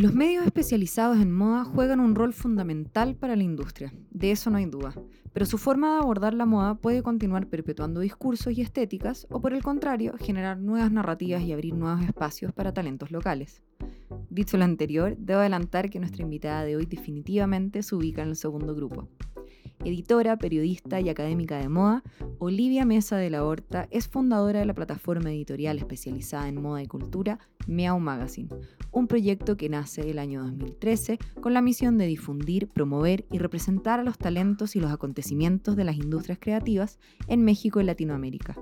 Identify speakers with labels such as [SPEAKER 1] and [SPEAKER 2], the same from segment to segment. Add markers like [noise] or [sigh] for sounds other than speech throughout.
[SPEAKER 1] Los medios especializados en moda juegan un rol fundamental para la industria, de eso no hay duda, pero su forma de abordar la moda puede continuar perpetuando discursos y estéticas o por el contrario generar nuevas narrativas y abrir nuevos espacios para talentos locales. Dicho lo anterior, debo adelantar que nuestra invitada de hoy definitivamente se ubica en el segundo grupo. Editora, periodista y académica de moda, Olivia Mesa de la Horta es fundadora de la plataforma editorial especializada en moda y cultura Meow Magazine, un proyecto que nace el año 2013 con la misión de difundir, promover y representar a los talentos y los acontecimientos de las industrias creativas en México y Latinoamérica.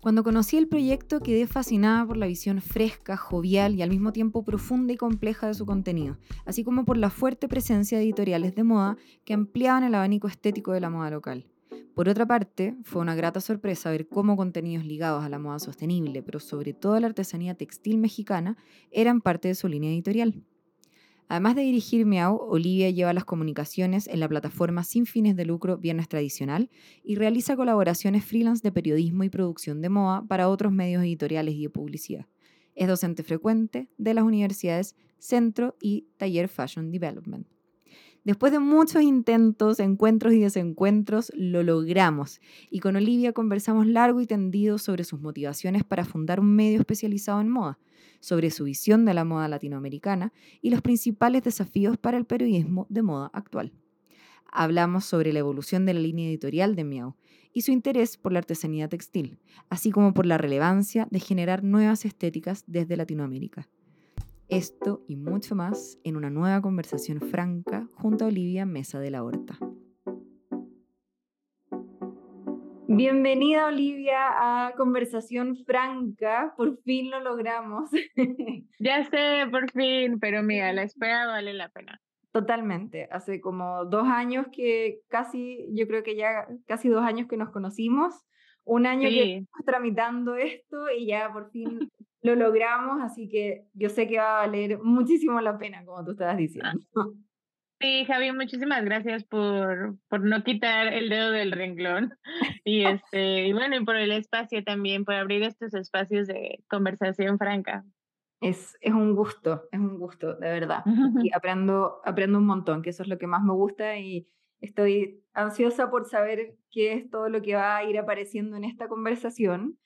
[SPEAKER 1] Cuando conocí el proyecto quedé fascinada por la visión fresca, jovial y al mismo tiempo profunda y compleja de su contenido, así como por la fuerte presencia de editoriales de moda que ampliaban el abanico estético de la moda local. Por otra parte, fue una grata sorpresa ver cómo contenidos ligados a la moda sostenible, pero sobre todo a la artesanía textil mexicana, eran parte de su línea editorial. Además de dirigir Miau, Olivia lleva las comunicaciones en la plataforma sin fines de lucro Viernes Tradicional y realiza colaboraciones freelance de periodismo y producción de moda para otros medios editoriales y de publicidad. Es docente frecuente de las universidades Centro y Taller Fashion Development. Después de muchos intentos, encuentros y desencuentros, lo logramos y con Olivia conversamos largo y tendido sobre sus motivaciones para fundar un medio especializado en moda sobre su visión de la moda latinoamericana y los principales desafíos para el periodismo de moda actual. Hablamos sobre la evolución de la línea editorial de Miau y su interés por la artesanía textil, así como por la relevancia de generar nuevas estéticas desde Latinoamérica. Esto y mucho más en una nueva conversación franca junto a Olivia Mesa de la Horta. Bienvenida Olivia a Conversación Franca, por fin lo logramos. [laughs]
[SPEAKER 2] Ya sé, por fin, pero mira, la espera vale la pena.
[SPEAKER 1] Totalmente, hace como dos años que casi, yo creo que ya casi dos años que nos conocimos, un año que estamos tramitando esto y ya por fin lo logramos, así que yo sé que va a valer muchísimo la pena, como tú estabas diciendo.
[SPEAKER 2] Sí, Javi, muchísimas gracias por, por no quitar el dedo del renglón. [laughs] Y este, y bueno, y por el espacio también, por abrir estos espacios de conversación franca.
[SPEAKER 1] Es, es un gusto, es un gusto, de verdad. Y [laughs] aprendo, aprendo un montón, que eso es lo que más me gusta y estoy ansiosa por saber qué es todo lo que va a ir apareciendo en esta conversación.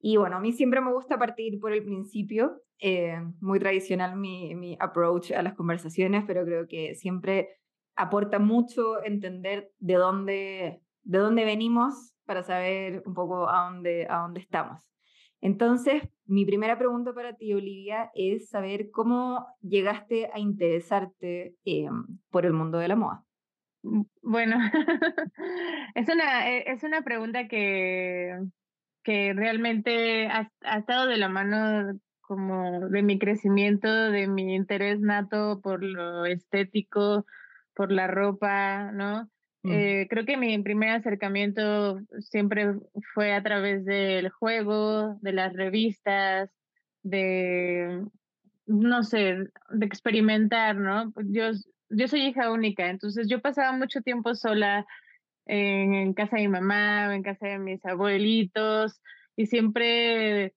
[SPEAKER 1] Y bueno, a mí siempre me gusta partir por el principio, eh, muy tradicional mi, mi approach a las conversaciones, pero creo que siempre aporta mucho entender de dónde, de dónde venimos para saber un poco a dónde, a dónde estamos. Entonces, mi primera pregunta para ti, Olivia, es saber cómo llegaste a interesarte eh, por el mundo de la moda.
[SPEAKER 2] Mm, bueno, [laughs] es una, e, es una pregunta que, que realmente ha, ha, estado de la mano como de mi crecimiento, de mi interés nato por lo estético, por la ropa, ¿no? Mm. Eh, creo que mi primer acercamiento siempre fue a través del juego, de las revistas, de, no sé, de experimentar, ¿no? Yo, yo soy hija única, entonces yo pasaba mucho tiempo sola en, en casa de mi mamá, en casa de mis abuelitos, y siempre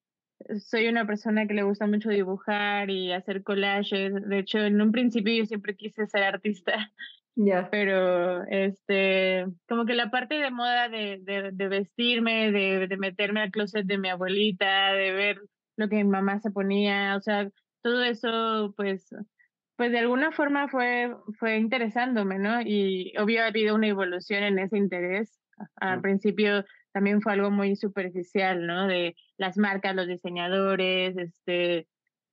[SPEAKER 2] soy una persona que le gusta mucho dibujar y hacer collages. De hecho, en un principio yo siempre quise ser artista. Ya. Pero, este, como que la parte de moda de, de, de vestirme, de, de, meterme al closet de mi abuelita, de ver lo que mi mamá se ponía, o sea, todo eso, pues, pues de alguna forma fue, fue interesándome, ¿no? Y obvio ha habido una evolución en ese interés. Al principio también fue algo muy superficial, ¿no? De las marcas, los diseñadores, este,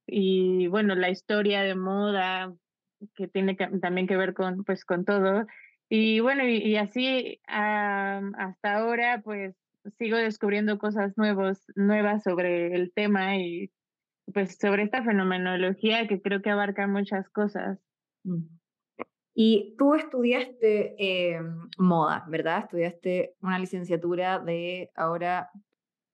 [SPEAKER 2] y bueno, la historia de moda, que tiene también que ver con, pues, con todo. Y bueno, y, así hasta ahora, pues, sigo descubriendo cosas nuevos, nuevas sobre el tema y pues sobre esta fenomenología que creo que abarca muchas cosas.
[SPEAKER 1] Y tú estudiaste eh, moda, ¿verdad? Estudiaste una licenciatura de, ahora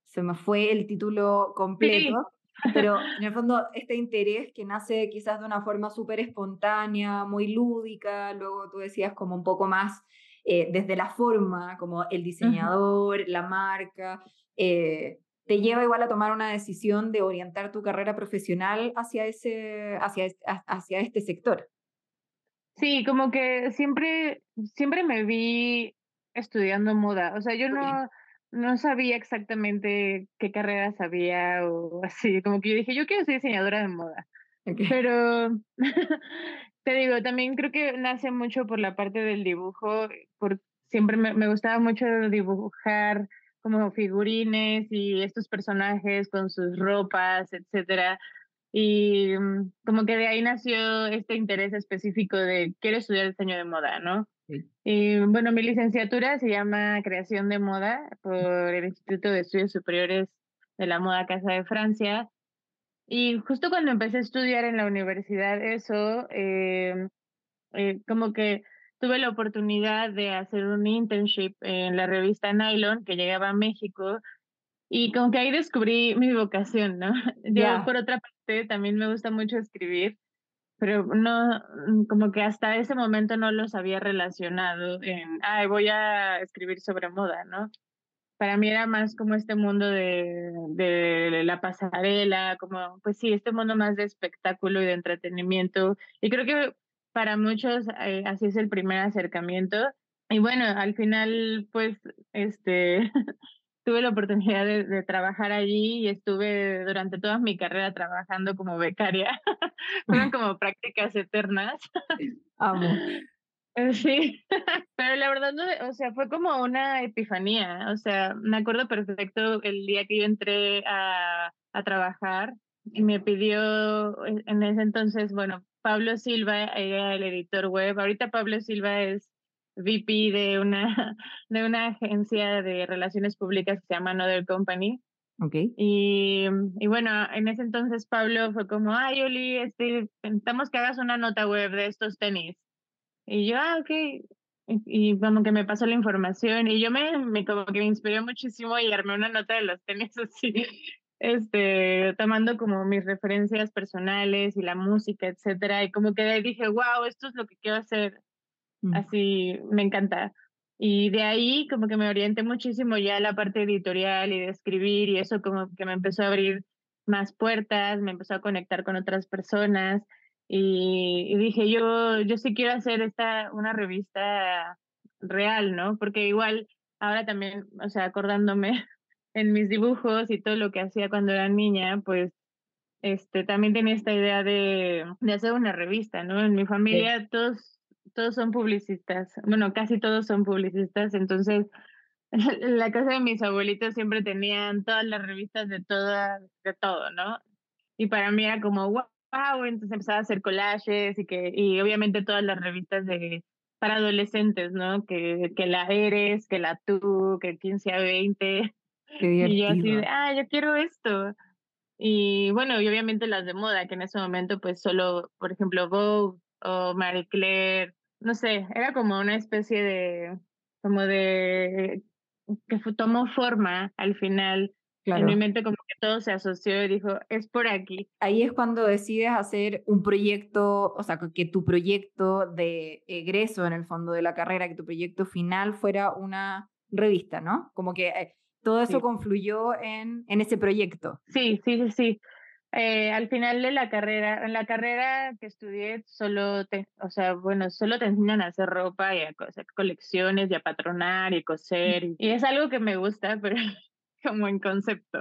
[SPEAKER 1] se me fue el título completo, pero [laughs] en el fondo este interés que nace quizás de una forma súper espontánea, muy lúdica, luego tú decías como un poco más eh, desde la forma, como el diseñador, la marca, eh, te lleva igual a tomar una decisión de orientar tu carrera profesional hacia, ese, hacia, hacia este sector.
[SPEAKER 2] Sí, como que siempre, siempre me vi estudiando moda. O sea, yo no, no sabía exactamente qué carrera sabía o [laughs] así. Como que yo dije, yo quiero ser diseñadora de moda. Pero [laughs] te digo, también creo que nace mucho por la parte del dibujo, por, siempre me, me gustaba mucho dibujar como figurines y estos personajes con sus ropas, etcétera. Y mm, como que de ahí nació este interés específico de quiero estudiar diseño de moda, ¿no? Y bueno, mi licenciatura se llama Creación de Moda por el Instituto de Estudios Superiores de la Moda Casa de Francia. Y justo cuando empecé a estudiar en la universidad eso, eh, eh, como que tuve la oportunidad de hacer un internship en la revista Nylon que llegaba a México y como que ahí descubrí mi vocación, ¿no? [laughs] Yo por otra parte también me gusta mucho escribir, pero no, como que hasta ese momento no los había relacionado en, ay, voy a escribir sobre moda, ¿no? para mí era más como este mundo de, de, la pasarela, como, pues sí, este mundo más de espectáculo y de entretenimiento. Y creo que para muchos eh, así es el primer acercamiento. Y bueno, al final, pues, este, [laughs] tuve la oportunidad de, de, trabajar allí y estuve durante toda mi carrera trabajando como becaria. [laughs] Fueron [laughs] como prácticas eternas.
[SPEAKER 1] Amo.
[SPEAKER 2] Eh, sí, pero la verdad, no, o sea, fue como una epifanía. O sea, me acuerdo perfecto el día que yo entré a, a trabajar y me pidió eh, en ese entonces, bueno, Pablo Silva era el editor web. Ahorita Pablo Silva es VP de una, [laughs] de una agencia de relaciones públicas que se llama Another Company.
[SPEAKER 1] Okay.
[SPEAKER 2] Y, y bueno, en ese entonces Pablo fue como, ay, Oli, este, que hagas una nota web de estos tenis. Y yo, ah, ok. Y, como que me pasó la información y yo me, me como que me inspiré muchísimo y armé una nota de los tenis [laughs] así, este, tomando como mis referencias personales y la música, etcétera. Y como que dije, wow, esto es lo que quiero hacer. Mm. Así, me encanta. Y de ahí como que me orienté muchísimo ya a la parte editorial y de escribir y eso como que me empezó a abrir más puertas, me empezó a conectar con otras personas y, dije, yo, yo sí quiero hacer esta, una revista real, ¿no? Porque igual ahora también, o sea, acordándome en mis dibujos y todo lo que hacía cuando era niña, pues este, también tenía esta idea de, de hacer una revista, ¿no? En mi familia todos, todos son publicistas, bueno, casi todos son publicistas, entonces [laughs] la casa de mis abuelitos siempre tenían todas las revistas de toda, de todo, ¿no? Y para mí era como, wow, wow, entonces empezaba a hacer collages y que, y obviamente todas las revistas de para adolescentes, ¿no? Que, que la Eres, que la Tú, que 15 a 20. Y yo así de, ah, yo quiero esto. Y bueno, y obviamente las de moda, que en ese momento pues solo, por ejemplo, Vogue o Marie Claire, no sé, era como una especie de, como de, que tomó forma al final en mi mente como que todo se asoció y dijo, es por aquí.
[SPEAKER 1] Ahí es cuando decides hacer un proyecto, o sea, que tu proyecto de egreso en el fondo de la carrera, que tu proyecto final fuera una revista, ¿no? Como que eh, todo eso confluyó en, en ese proyecto.
[SPEAKER 2] Sí, sí, sí, sí. Eh, al final de la carrera, en la carrera que estudié, solo te, o sea, bueno, solo te enseñan a hacer ropa y a hacer colecciones y a patronar y coser. Y, y es algo que me gusta, pero [laughs] como en concepto.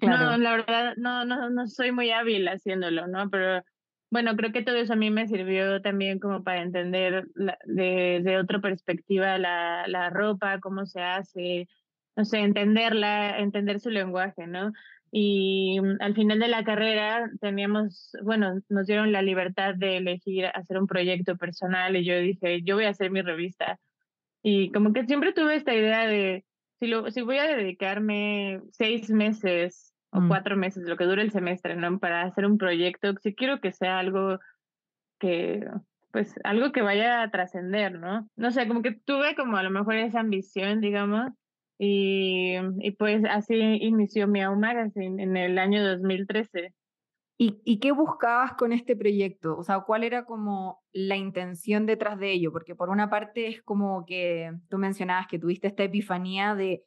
[SPEAKER 2] No, la verdad, no, no, no soy muy hábil haciéndolo, ¿no? Pero bueno, creo que todo eso a mí me sirvió también como para entender de, de otra perspectiva la, la ropa, cómo se hace, no sé, entenderla, entender su lenguaje, ¿no? Y mm, al final de la carrera teníamos, bueno, nos dieron la libertad de elegir hacer un proyecto personal y yo dije, yo voy a hacer mi revista. Y como que siempre tuve esta idea de, si, lo, si voy a dedicarme seis meses o mm. cuatro meses, lo que dure el semestre, ¿no? Para hacer un proyecto, si quiero que sea algo que, pues, algo que vaya a trascender, ¿no? No sé, como que tuve como a lo mejor esa ambición, digamos, y, y pues así inició mi Magazine en el año 2013.
[SPEAKER 1] ¿Y, qué buscabas con este proyecto? O sea, ¿cuál era como la intención detrás de ello? Porque por una parte es como que tú mencionabas que tuviste esta epifanía de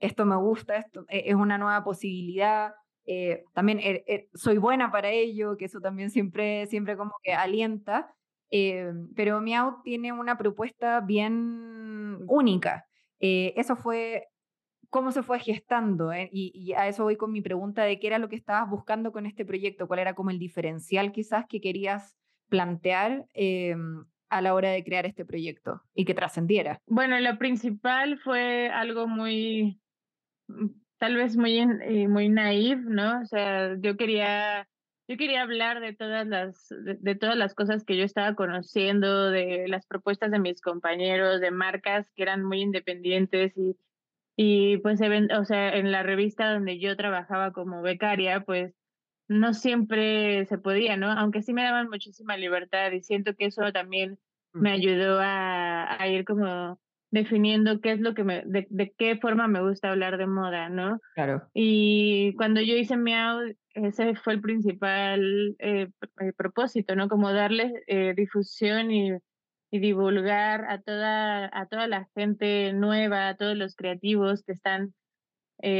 [SPEAKER 1] esto me gusta, esto e, es una nueva posibilidad, eh, también er, er, soy buena para ello, que eso también siempre, siempre como que alienta, eh, pero Miau tiene una propuesta bien única. Eh, eso fue cómo se fue gestando y, y, a eso voy con mi pregunta de qué era lo que estabas buscando con este proyecto, cuál era como el diferencial quizás que querías plantear a la hora de crear este proyecto y que trascendiera.
[SPEAKER 2] Bueno, lo principal fue algo muy mm, tal vez muy, eh, muy naive, ¿no? O sea, yo quería, yo quería hablar de todas las, de, todas las cosas que yo estaba conociendo, de las propuestas de mis compañeros, de marcas que eran muy independientes y, y pues, o sea, en la revista donde yo trabajaba como becaria, pues no siempre se podía, ¿no? Aunque sí me daban muchísima libertad y siento que eso también me ayudó a, a ir como definiendo qué es lo que me, de, de, qué forma me gusta hablar de moda, ¿no?
[SPEAKER 1] Claro.
[SPEAKER 2] Y cuando yo hice Miau, ese fue el principal eh, eh, propósito, ¿no? Como darle eh, difusión y, y, divulgar a toda, a toda la gente nueva, a todos los creativos que están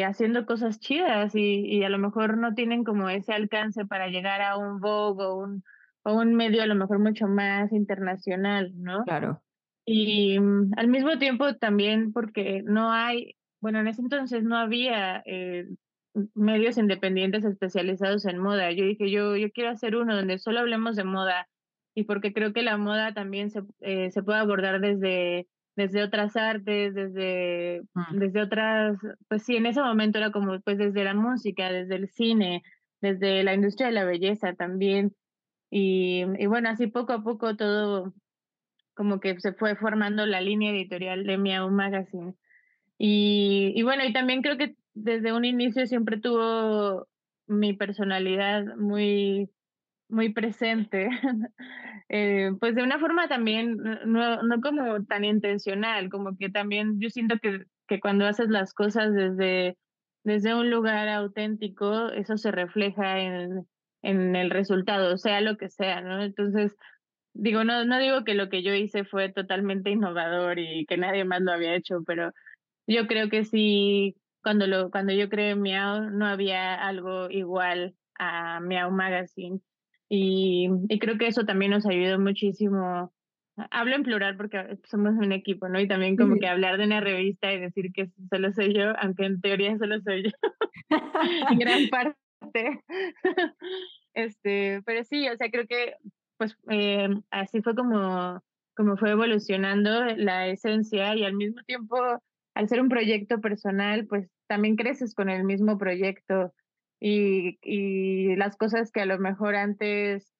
[SPEAKER 2] haciendo cosas chidas y, y, a lo mejor no tienen como ese alcance para llegar a un Vogue o un, o un medio a lo mejor mucho más internacional, ¿no?
[SPEAKER 1] Claro.
[SPEAKER 2] Y mm, al mismo tiempo también porque no hay, bueno, en ese entonces no había eh, medios independientes especializados en moda. Yo dije, yo, yo quiero hacer uno donde solo hablemos de moda y porque creo que la moda también se, eh, se puede abordar desde, desde otras artes, desde, mm. desde otras, pues sí, en ese momento era como pues desde la música, desde el cine, desde la industria de la belleza también. Y, y bueno, así poco a poco todo como que se fue formando la línea editorial de Miau Magazine. Y, y bueno, y también creo que desde un inicio siempre tuvo mi personalidad muy, muy presente, [laughs] eh, pues de una forma también, no, no como tan intencional, como que también yo siento que, que cuando haces las cosas desde, desde un lugar auténtico, eso se refleja en, en el resultado, sea lo que sea, ¿no? Entonces, digo, no, no digo que lo que yo hice fue totalmente innovador y que nadie más lo había hecho, pero yo creo que sí, cuando, lo, cuando yo creé Miau, no había algo igual a Miau Magazine. Y, y creo que eso también nos ayudó muchísimo. Hablo en plural porque somos un equipo, ¿no? Y también como que hablar de una revista y decir que solo soy yo, aunque en teoría solo soy yo, [laughs] en [laughs] gran parte. [laughs] este, pero sí, o sea, creo que pues eh, así fue como, como fue evolucionando la esencia y al mismo tiempo, al ser un proyecto personal, pues también creces con el mismo proyecto y, y las cosas que a lo mejor antes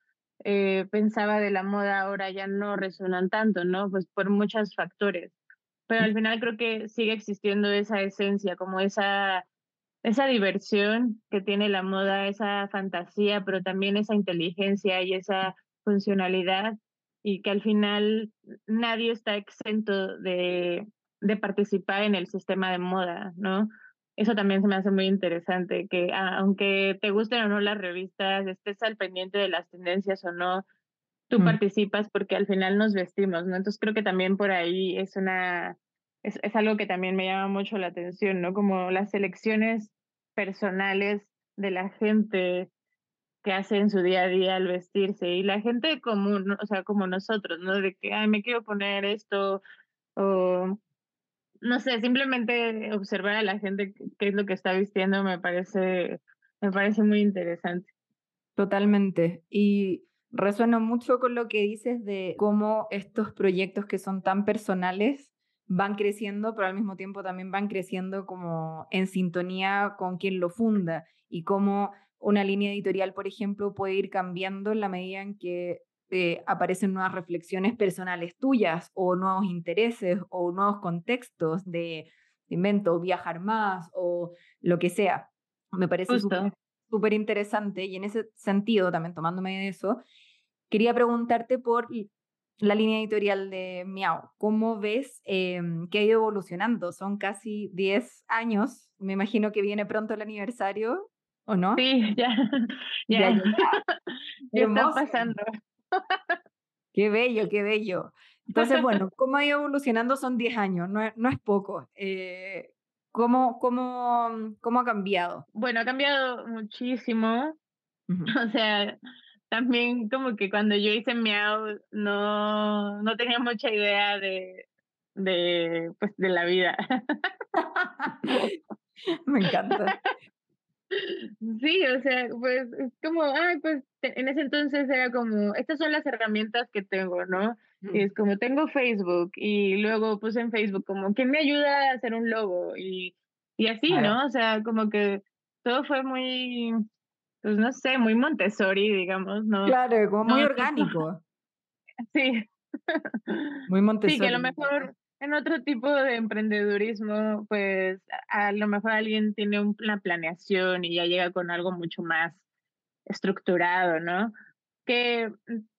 [SPEAKER 2] eh, pensaba de la moda ahora ya no resuenan tanto, ¿no? Pues por muchos factores. Pero al final creo que sigue existiendo esa esencia, como esa, esa diversión que tiene la moda, esa fantasía, pero también esa inteligencia y esa funcionalidad y que al final nadie está exento de, de participar en el sistema de moda, ¿no? Eso también se me hace muy interesante, que aunque te gusten o no las revistas, estés al pendiente de las tendencias o no, tú mm. participas porque al final nos vestimos, ¿no? Entonces creo que también por ahí es una, es, es algo que también me llama mucho la atención, ¿no? Como las elecciones personales de la gente que hace en su día a día al vestirse y la gente común, o sea, como nosotros, ¿no? De que, ay, me quiero poner esto o no sé, simplemente observar a la gente qué es lo que está vistiendo me parece me parece muy interesante.
[SPEAKER 1] Totalmente. Y resueno mucho con lo que dices de cómo estos proyectos que son tan personales van creciendo, pero al mismo tiempo también van creciendo como en sintonía con quien lo funda y cómo una línea editorial, por ejemplo, puede ir cambiando en la medida en que eh, aparecen nuevas reflexiones personales tuyas o nuevos intereses o nuevos contextos de, invento, viajar más o lo que sea. Me parece súper interesante y en ese sentido, también tomándome de eso, quería preguntarte por la línea editorial de Miau. ¿Cómo ves em, que ha ido evolucionando? Son casi 10 años, me imagino que viene pronto el aniversario ¿o no?
[SPEAKER 2] Sí, ya, [laughs] ya, ya, [laughs] está pasando. [laughs]
[SPEAKER 1] Qué bello, qué bello. Entonces, bueno, ¿cómo ha ido evolucionando? Son 10 años, no es, no es poco. Eh, ¿Cómo, cómo, cómo ha cambiado?
[SPEAKER 2] Bueno, ha cambiado muchísimo. O sea, también como que cuando yo hice Miau no, no tenía mucha idea de, de, pues, de la vida.
[SPEAKER 1] Me encanta.
[SPEAKER 2] Sí, o sea, pues es como, ay, pues en ese entonces era como, estas son las herramientas que tengo, ¿no? Y es como, tengo Facebook y luego puse en Facebook como, ¿quién me ayuda a hacer un logo? Y, y así, ¿no? O sea, como que todo fue muy, pues no sé, muy Montessori, digamos, ¿no?
[SPEAKER 1] Claro, como muy orgánico. [laughs]
[SPEAKER 2] Sí.
[SPEAKER 1] Muy Montessori.
[SPEAKER 2] Sí, que a lo mejor en otro tipo de emprendedurismo, pues a lo mejor alguien tiene una planeación y ya llega con algo mucho más estructurado, ¿no? Que,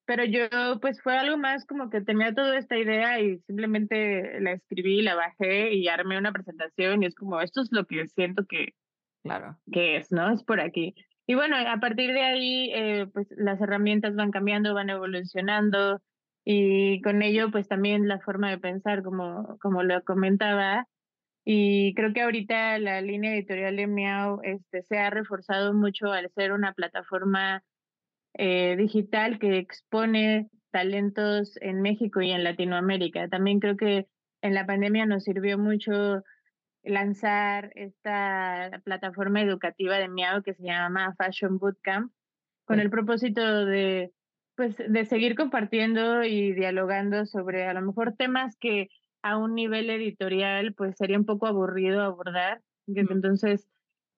[SPEAKER 2] pero yo pues fue algo más como que tenía toda esta idea y simplemente la escribí, la bajé y armé una presentación y es como, esto es lo que siento que,
[SPEAKER 1] claro.
[SPEAKER 2] que es, ¿no? Es por aquí. Y bueno, a partir de ahí, eh, pues las herramientas van cambiando, van evolucionando y con ello pues también la forma de pensar como, como lo comentaba y creo que ahorita la línea editorial de Miau este, se ha reforzado mucho al ser una plataforma eh, digital que expone talentos en México y en Latinoamérica. También creo que en la pandemia nos sirvió mucho lanzar esta plataforma educativa de Miau que se llama Fashion Bootcamp con el propósito de pues de seguir compartiendo y dialogando sobre a lo mejor temas que a un nivel editorial pues sería un poco aburrido abordar. Entonces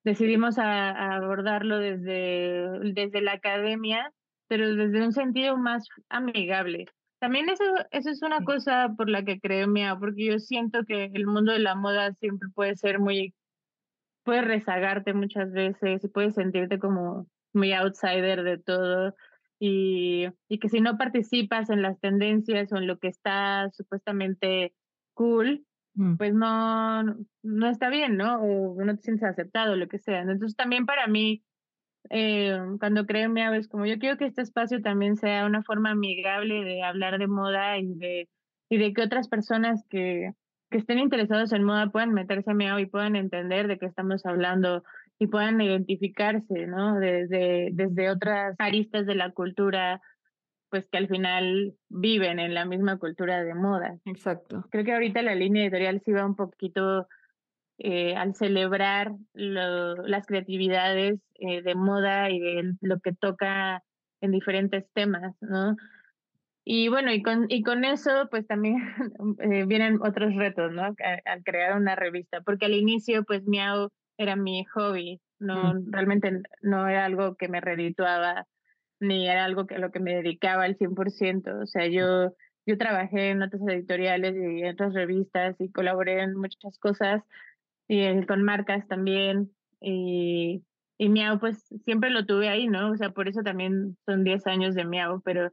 [SPEAKER 2] decidimos a, abordarlo desde, desde la academia, pero desde un sentido más amigable. También eso, eso es una cosa por la que creo mía, porque yo siento que el mundo de la moda siempre puede ser muy, puede rezagarte muchas veces y puedes sentirte como muy outsider de todo y, y que si no participas en las tendencias o en lo que está supuestamente cool, mm. pues no, no está bien, ¿no? O no te sientes aceptado, lo que sea. Entonces también para mí, eh, cuando creo me es como yo quiero que este espacio también sea una forma amigable de hablar de moda y de, y de que otras personas que, que estén interesados en moda puedan meterse a mi y puedan entender de qué estamos hablando y puedan identificarse, ¿no? Desde, desde otras aristas de la cultura, pues que al final viven en la misma cultura de moda.
[SPEAKER 1] Exacto.
[SPEAKER 2] Creo que ahorita la línea editorial sí va un poquito eh, al celebrar las creatividades eh, de moda y de lo que toca en diferentes temas, ¿no? Y bueno, y con, y con eso pues también [laughs] eh, vienen otros retos, ¿no? Al, crear una revista, porque al inicio pues Miau era mi hobby, no, mm. realmente no era algo que me redituaba, ni era algo que lo que me dedicaba al 100%, o sea, yo, yo trabajé en otras editoriales y en otras revistas y colaboré en muchas cosas, y con marcas también, y, y Miau pues siempre lo tuve ahí, ¿no? O sea, por eso también son 10 años de Miau, pero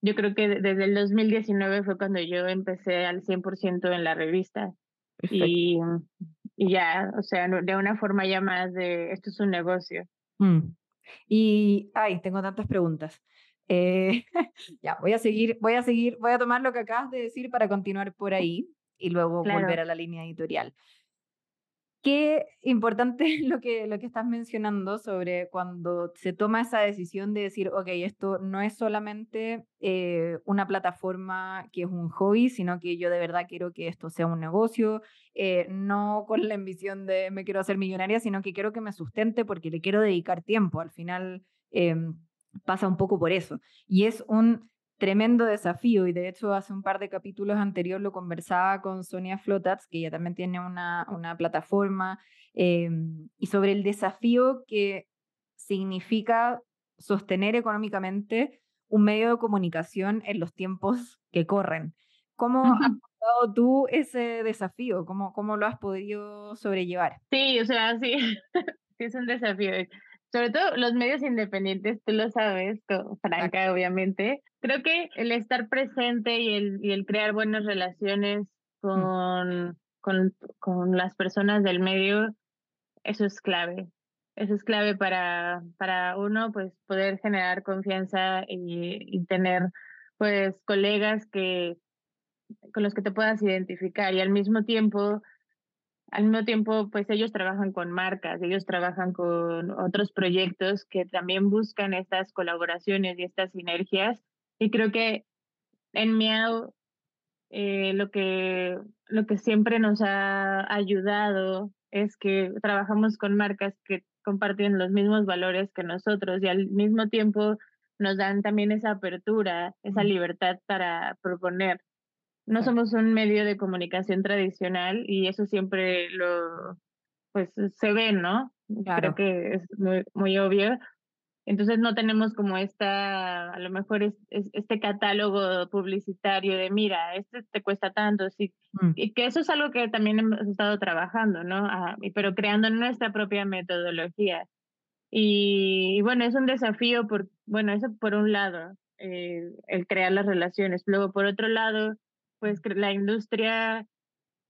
[SPEAKER 2] yo creo que desde el 2019 fue cuando yo empecé al 100% en la revista. Y, y ya, o sea, de una forma ya más de esto es un negocio.
[SPEAKER 1] Mm. Y, ay, tengo tantas preguntas. Eh, [laughs] ya, voy a seguir, voy a seguir, voy a tomar lo que acabas de decir para continuar por ahí y luego volver a la línea editorial. Qué importante [laughs] lo que, lo que estás mencionando sobre cuando se toma esa decisión de decir, ok, esto no es solamente eh, una plataforma que es un hobby, sino que yo de verdad quiero que esto sea un negocio, eh, no con la ambición de me quiero hacer millonaria, sino que quiero que me sustente porque le quiero dedicar tiempo. Al final em, pasa un poco por eso. Y es un tremendo desafío y de hecho hace un par de capítulos anteriores lo conversaba con Sonia Flotats, que ella también tiene una, una plataforma, em, y sobre el desafío que significa sostener económicamente un medio de comunicación en los tiempos que corren. ¿Cómo has pasado tú ese desafío? ¿Cómo, ¿Cómo lo has podido sobrellevar?
[SPEAKER 2] Sí, o sea, sí [laughs] es un desafío sobre todo los medios independientes, tú lo sabes, Franca, obviamente. Creo que el estar presente y el, y el crear buenas relaciones mm. con, con, con las personas del medio, eso es clave. Eso es clave para, para uno, pues poder generar confianza y, y tener pues colegas que con los que te puedas identificar y al mismo tiempo al mismo tiempo, pues ellos trabajan con marcas, ellos trabajan con otros proyectos que también buscan estas colaboraciones y estas sinergias. Y creo que en Miau eh, lo, que, lo que siempre nos ha ayudado es que trabajamos con marcas que comparten los mismos valores que nosotros y al mismo tiempo nos dan también esa apertura, esa libertad para proponer. No somos un medio de comunicación tradicional y eso siempre lo, pues se ve, ¿no? Creo que es muy, muy obvio, entonces no tenemos como esta, a lo mejor es, este catálogo publicitario de, mira, este te cuesta tanto, sí. Mm. Y que eso es algo que también hemos estado trabajando, ¿no? Ah, pero creando nuestra propia metodología. Y, bueno, es un desafío, por, bueno, eso por un lado, eh, el crear las relaciones. Luego, por otro lado, pues la industria,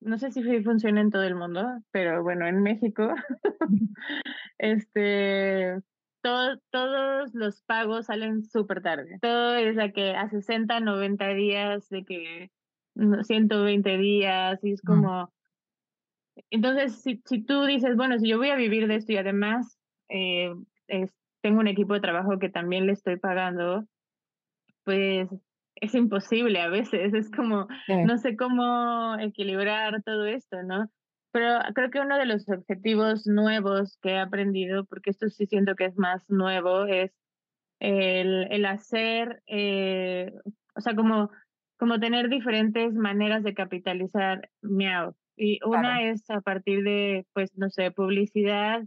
[SPEAKER 2] no sé si funciona en todo el mundo, pero bueno, en México, [laughs] este todos los pagos salen súper tarde. Todo es a que a 60, 90 días, de que 120 días, y es como... Entonces, si, si tú dices, bueno, si yo voy a vivir de esto y además eh, tengo un equipo de trabajo que también le estoy pagando, pues es imposible a veces, es como, no sé cómo equilibrar todo esto, ¿no? Pero creo que uno de los objetivos nuevos que he aprendido, porque esto sí siento que es más nuevo, es el, el hacer, eh, o sea, como, como tener diferentes maneras de capitalizar Miau. Y una es a partir de, pues, no sé, publicidad,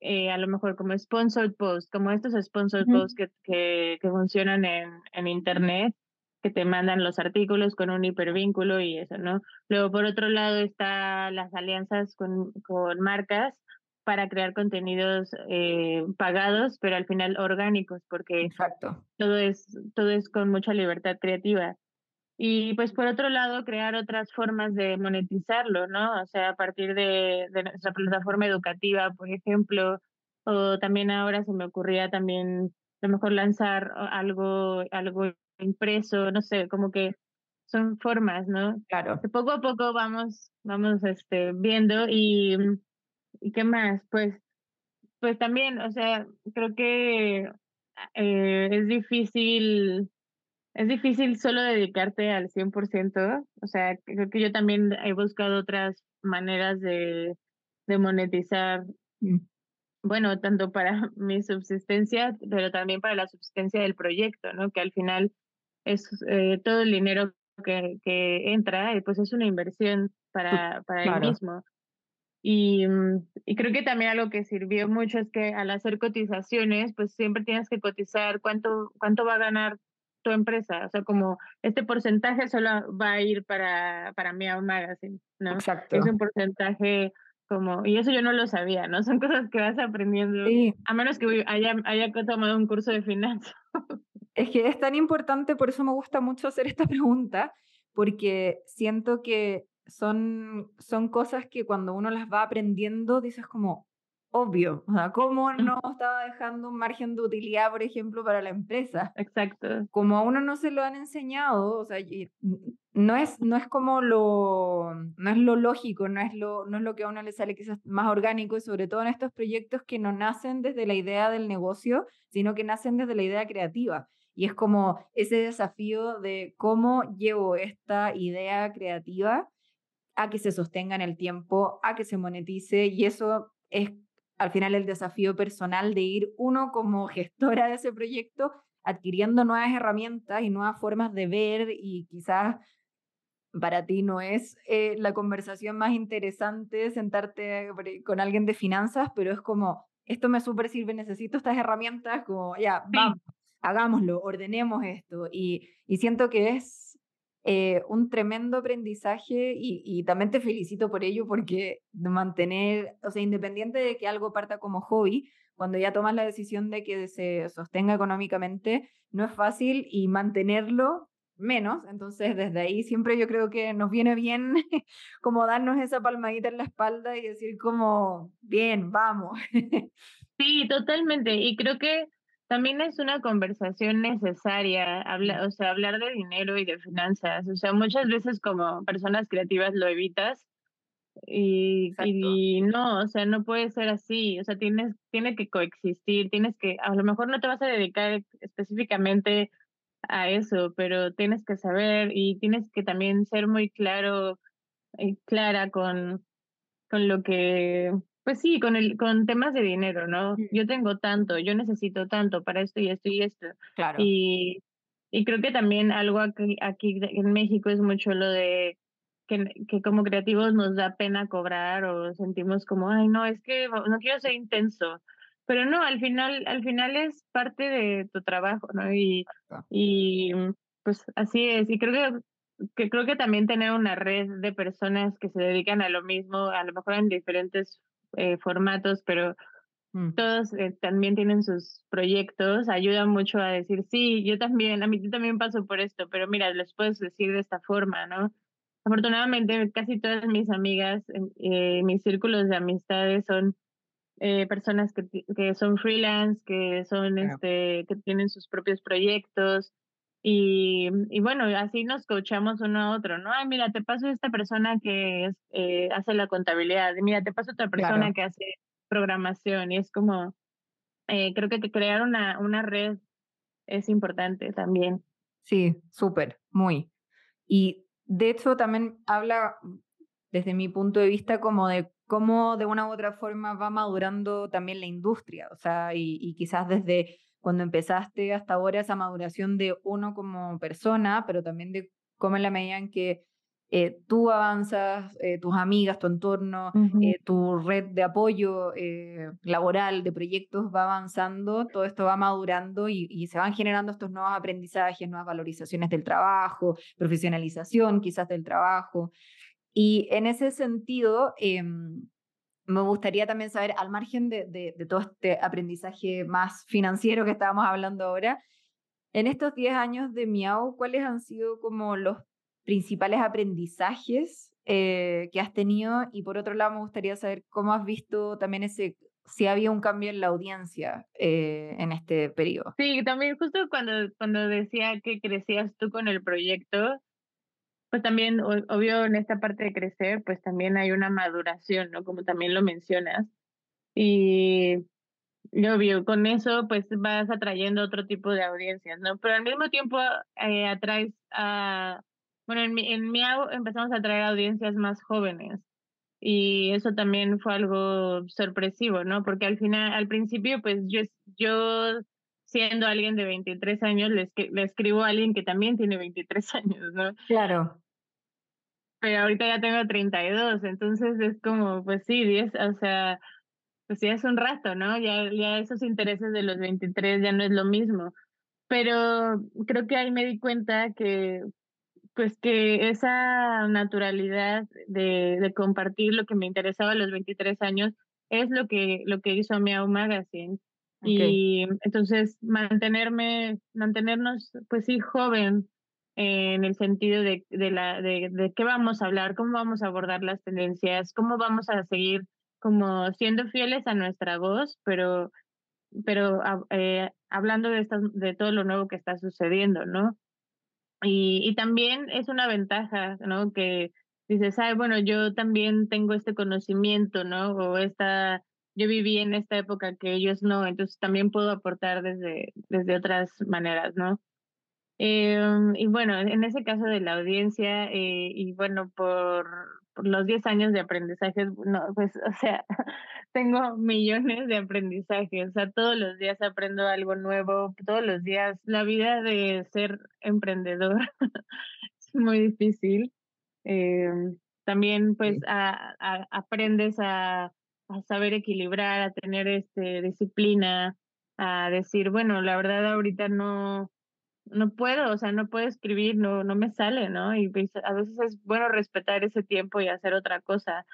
[SPEAKER 2] eh, a lo mejor como sponsored posts, como estos sponsored posts que, que, que funcionan en, en Internet, que te mandan los artículos con un hipervínculo y eso, ¿no? Luego, por otro lado, están las alianzas con, con marcas para crear contenidos eh, pagados, pero al final orgánicos, porque
[SPEAKER 1] Exacto.
[SPEAKER 2] todo es todo es con mucha libertad creativa. Y pues por otro lado, crear otras formas de monetizarlo, ¿no? O sea, a partir de, de nuestra plataforma educativa, por ejemplo, o también ahora se me ocurría también a lo mejor lanzar algo, algo impreso, no sé, como que son formas, ¿no?
[SPEAKER 1] Claro.
[SPEAKER 2] Que poco a poco vamos, vamos este, viendo y, y qué más, pues, pues también, o sea, creo que eh, es difícil, es difícil solo dedicarte al 100%, o sea, creo que yo también he buscado otras maneras de, de monetizar mm bueno, tanto para [laughs] mi subsistencia, pero también para la subsistencia del proyecto, ¿no? Que al final es eh, todo el dinero que, que entra, pues es una inversión para, para él mismo. Y, mm, y creo que también algo que sirvió mucho es que al hacer cotizaciones, pues siempre tienes que cotizar cuánto, cuánto va a ganar tu empresa. O sea, como este porcentaje solo va a ir para, para Meow Magazine, ¿no?
[SPEAKER 1] Exacto.
[SPEAKER 2] Es un porcentaje como, y eso yo no lo sabía, ¿no? [laughs] Son cosas que vas aprendiendo, a menos que haya, haya tomado un curso de finanzas.
[SPEAKER 1] Es que es tan importante, por eso me gusta mucho hacer esta [laughs] pregunta, porque siento que son, son cosas que cuando uno las va aprendiendo, dices como, obvio, o sea, ¿cómo no estaba dejando un margen de utilidad, por ejemplo, para la empresa?
[SPEAKER 2] Exacto.
[SPEAKER 1] Como a uno no se lo han enseñado, o sea, no es, no es como lo, no es lo lógico, no es lo, no es lo que a uno le sale quizás más orgánico, y sobre todo en estos proyectos que no nacen desde la idea del negocio, sino que nacen desde la idea creativa. Y es como ese desafío de cómo llevo esta idea creativa a que se sostenga en el tiempo, a que se monetice, y eso es al final el desafío personal de ir uno como [laughs] gestora de ese proyecto adquiriendo nuevas herramientas y nuevas formas de ver y quizás para ti no es eh, la conversación más interesante sentarte con alguien de finanzas, pero es como, esto me súper sirve, necesito estas herramientas, como, ya, vamos, hagámoslo, ordenemos esto. Y, y siento que es eh, un tremendo aprendizaje y, también te felicito por ello porque mantener, o sea, independiente de que algo parta como hobby, cuando ya tomas la decisión de que se sostenga económicamente, no es fácil y mantenerlo menos. Entonces, desde ahí siempre yo creo que nos viene bien [laughs] como darnos esa palmadita en la espalda y decir como, bien, vamos. [laughs]
[SPEAKER 2] Sí, totalmente. Y creo que también es una conversación necesaria, habla, o sea, hablar de dinero y de finanzas. O sea, muchas veces como personas creativas lo evitas Y, y, no, o sea, no puede ser así, o sea, tienes, tiene que coexistir, tienes que, a lo mejor no te vas a dedicar específicamente a eso, pero tienes que saber y tienes que también ser muy claro y clara con, con lo que, pues sí, con el, con temas de dinero, ¿no? Yo tengo tanto, yo necesito tanto para esto y esto y esto.
[SPEAKER 1] Claro.
[SPEAKER 2] Y, y creo que también algo aquí, aquí en México es mucho lo de que, que como creativos nos da pena cobrar o sentimos como, ay, no, es que no quiero ser intenso. Pero no, al final, al final es parte de tu trabajo, ¿no? Y, y pues así es. Y creo que, que creo que también tener una red de personas que se dedican a lo mismo, a lo mejor en diferentes eh, formatos, pero mm. todos eh, también tienen sus proyectos, ayuda mucho a decir, sí, yo también, a mí también paso por esto, pero mira, les puedes decir de esta forma, ¿no? Afortunadamente, casi todas mis amigas, eh, mis círculos de amistades son eh, personas que, que, son freelance, que son este, que tienen sus propios proyectos. Y, y, bueno, así nos coachamos uno a otro, ¿no? Ay, mira, te paso esta persona que es, eh, hace la contabilidad, mira, te paso otra persona que hace programación, y es como, eh, creo que crear una, una red es importante también.
[SPEAKER 1] Sí, súper, muy. Y de hecho también habla desde mi punto de vista como de cómo de una u otra forma va madurando también la industria, o sea, y, quizás desde cuando empezaste hasta ahora esa maduración de uno como persona, pero también de cómo en la medida en que eh, tú avanzas, eh, tus amigas, tu entorno, eh, tu red de apoyo laboral, de proyectos va avanzando, todo esto va madurando y, y, se van generando estos nuevos aprendizajes, nuevas valorizaciones del trabajo, profesionalización quizás del trabajo. Y en ese sentido, em, me gustaría también saber, al margen de, todo este aprendizaje más financiero que estábamos hablando ahora, en estos 10 años de Miau, ¿cuáles han sido como los principales aprendizajes eh, que has tenido? Y por otro lado, me gustaría saber cómo has visto también ese, si había un cambio en la audiencia eh, en este periodo.
[SPEAKER 2] Sí, también justo cuando, cuando decía que crecías tú con el proyecto, pues también, obvio, en esta parte de crecer, pues también hay una maduración, ¿no? Como también lo mencionas. Y, obvio, con eso, pues vas atrayendo otro tipo de audiencias, ¿no? Pero al mismo tiempo eh, atraes a, bueno, en, en Miau empezamos a atraer audiencias más jóvenes. Y eso también fue algo sorpresivo, ¿no? Porque al final, al principio, pues yo, yo siendo alguien de 23 años, le escribo a alguien que también tiene 23 [laughs] años, ¿no?
[SPEAKER 1] Claro
[SPEAKER 2] pero ahorita ya tengo 32, entonces es como, pues sí, 10, o sea, pues ya es un rato, ¿no? Ya, ya esos intereses de los 23 ya no es lo mismo. Pero creo que ahí me di cuenta que, pues que esa naturalidad de, de compartir lo que me interesaba a los 23 años es lo que, lo que hizo Meow Magazine. Y entonces mantenerme, mantenernos, pues sí, joven, en el sentido de, de, la, de, de qué vamos a hablar, cómo vamos a abordar las tendencias, cómo vamos a seguir como siendo fieles a nuestra voz, pero, pero eh, hablando de, estas, de todo lo nuevo que está sucediendo, ¿no? Y, y también es una ventaja, ¿no? Que dices, ay, bueno, yo también tengo este conocimiento, ¿no? O esta, yo viví en esta época que ellos no, entonces también puedo aportar desde, desde otras maneras, ¿no? Em, y bueno, en ese caso de la audiencia, eh, y bueno, por, por los 10 años de aprendizaje, no, pues, [laughs] o sea, tengo millones de aprendizajes, o sea, todos los días aprendo algo nuevo, todos los días, la vida de ser emprendedor [laughs] es muy difícil. Em, también, pues, a, aprendes a, a saber equilibrar, a tener este disciplina, a decir, bueno, la verdad ahorita no, no puedo, o sea, no puedo escribir, no, no me sale, ¿no? Y pues, a veces es bueno respetar ese tiempo y hacer otra cosa,